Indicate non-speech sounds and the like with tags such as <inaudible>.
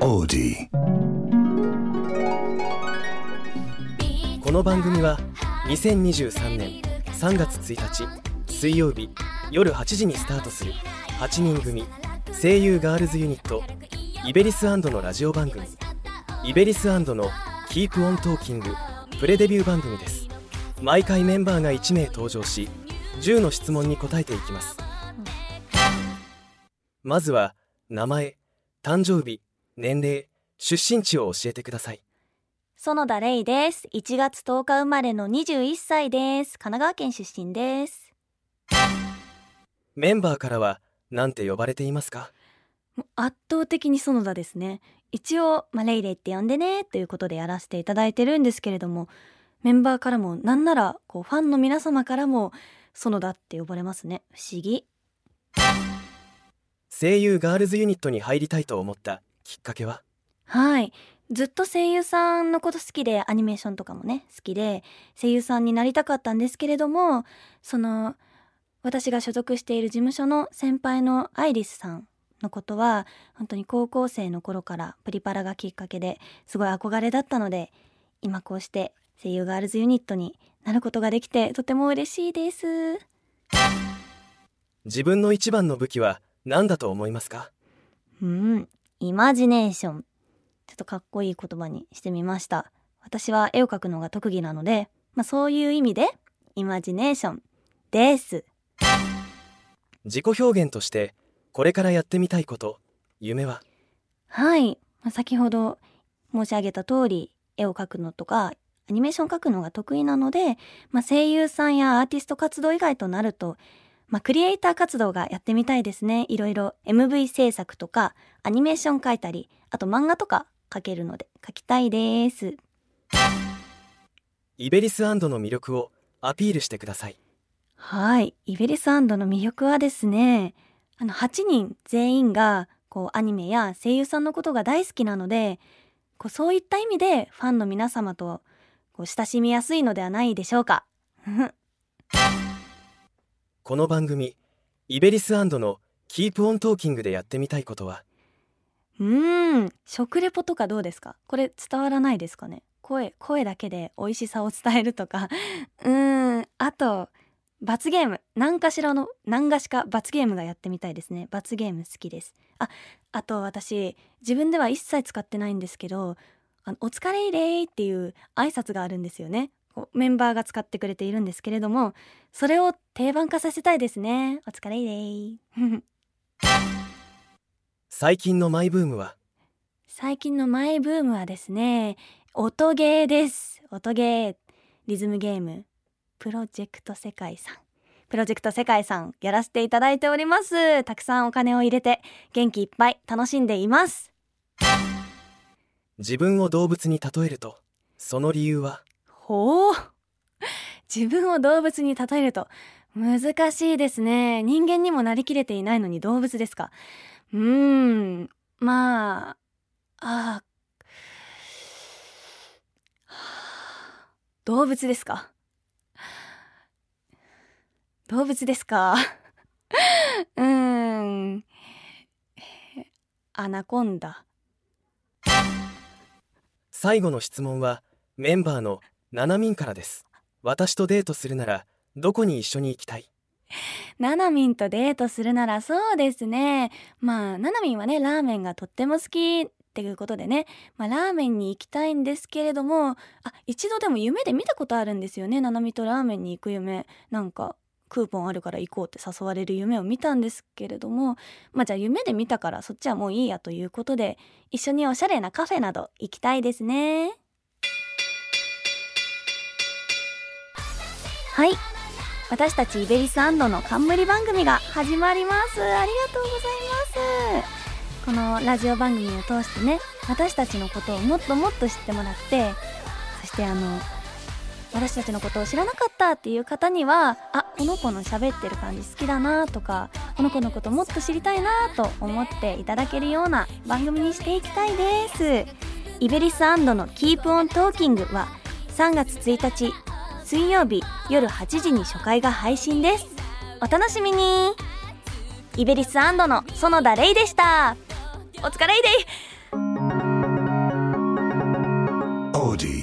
Odie. この番組は2023年3月1日水曜日夜8時にスタートする8人組声優ガールズユニットイベリスのラジオ番組イベリスの Keep On Talking プレデビュー番組です毎回メンバーが1名登場し10の質問に答えていきますまずは名前誕生日年齢出身地を教えてください園田レイです。1月10日生まれの21歳です。神奈川県出身です。メンバーからは何て呼ばれていますか？圧倒的に園田ですね。一応、まあ、レイレイって呼んでねということでやらせていただいてるんですけれども、メンバーからもなんならこうファンの皆様からも園田って呼ばれますね。不思議。声優ガールズユニットに入りたいと思ったきっかけは？はい。ずっと声優さんのこと好きでアニメーションとかもね好きで声優さんになりたかったんですけれどもその私が所属している事務所の先輩のアイリスさんのことは本当に高校生の頃からプリパラがきっかけですごい憧れだったので今こうして声優ガールズユニットになることができてとても嬉しいです。自分の一番の武器は何だと思いますか？うんイマジネーションちょっとかっこいい言葉にしてみました。私は絵を描くのが特技なので、まあ、そういう意味でイマジネーションです。自己表現としてこれからやってみたいこと夢は？はい、まあ、先ほど申し上げた通り絵を描くのとかアニメーション描くのが得意なので、まあ、声優さんやアーティスト活動以外となると、まあ、クリエイター活動がやってみたいですねいろいろ MV 制作とかアニメーション描いたりあと漫画とか描けるので描きたいですイベリスの魅力をアピールしてくださいはい。イベリスの魅力はですね、あの、8人全員が、こう、アニメや声優さんのことが大好きなので、こう、そういった意味で、ファンの皆様と、こう、親しみやすいのではないでしょうか。この番組イベリスの Keep On Talking でやってみたいことは？うーん、食レポとかどうですか？これ伝わらないですかね？声、声だけで美味しさを伝えるとか。<laughs> うーん、あと、罰ゲーム。何かしらの何がしか罰ゲームがやってみたいですね。罰ゲーム好きです。ああと私自分では一切使ってないんですけどあのお疲れいれいっていう挨拶があるんですよね。こうメンバーが使ってくれているんですけれどもそれを定番化させたいですね。お疲れいれい <laughs> 最近のマイブームは？最近のマイブームはですね音ゲーです。音ゲーリズムゲームプロジェクト世界さん。プロジェクト世界さんやらせていただいております。たくさんお金を入れて元気いっぱい楽しんでいます。自分を動物に例えるとその理由は？ほう。自分を動物に例えると難しいですね。人間にもなりきれていないのに動物ですか？うーん。まああ動物ですか？動物ですか？<laughs> うーん。アナコンダ。最後の質問はメンバーのナナミンからです。私とデートするならどこに一緒に行きたい？ナナミンとデートするならそうですね。まあナナミンはねラーメンがとっても好きっていうことでね、まあ、ラーメンに行きたいんですけれどもあ一度でも夢で見たことあるんですよね。ナナミとラーメンに行く夢。なんかクーポンあるから行こうって誘われる夢を見たんですけれども。まあじゃあ夢で見たからそっちはもういいやということで一緒におしゃれなカフェなど行きたいですね。はい。私たち IBERIs& の冠番組が始まります。ありがとうございます。このラジオ番組を通してね私たちのことをもっともっと知ってもらってそしてあの私たちのことを知らなかったっていう方にはあこの子の喋ってる感じ好きだなとかこの子のこともっと知りたいなと思っていただけるような番組にしていきたいです。 IBERIs& の Keep On Talking は3月1日水曜日夜8時に初回が配信です。お楽しみに。イベリスアンドの園田レイでした。お疲れいでい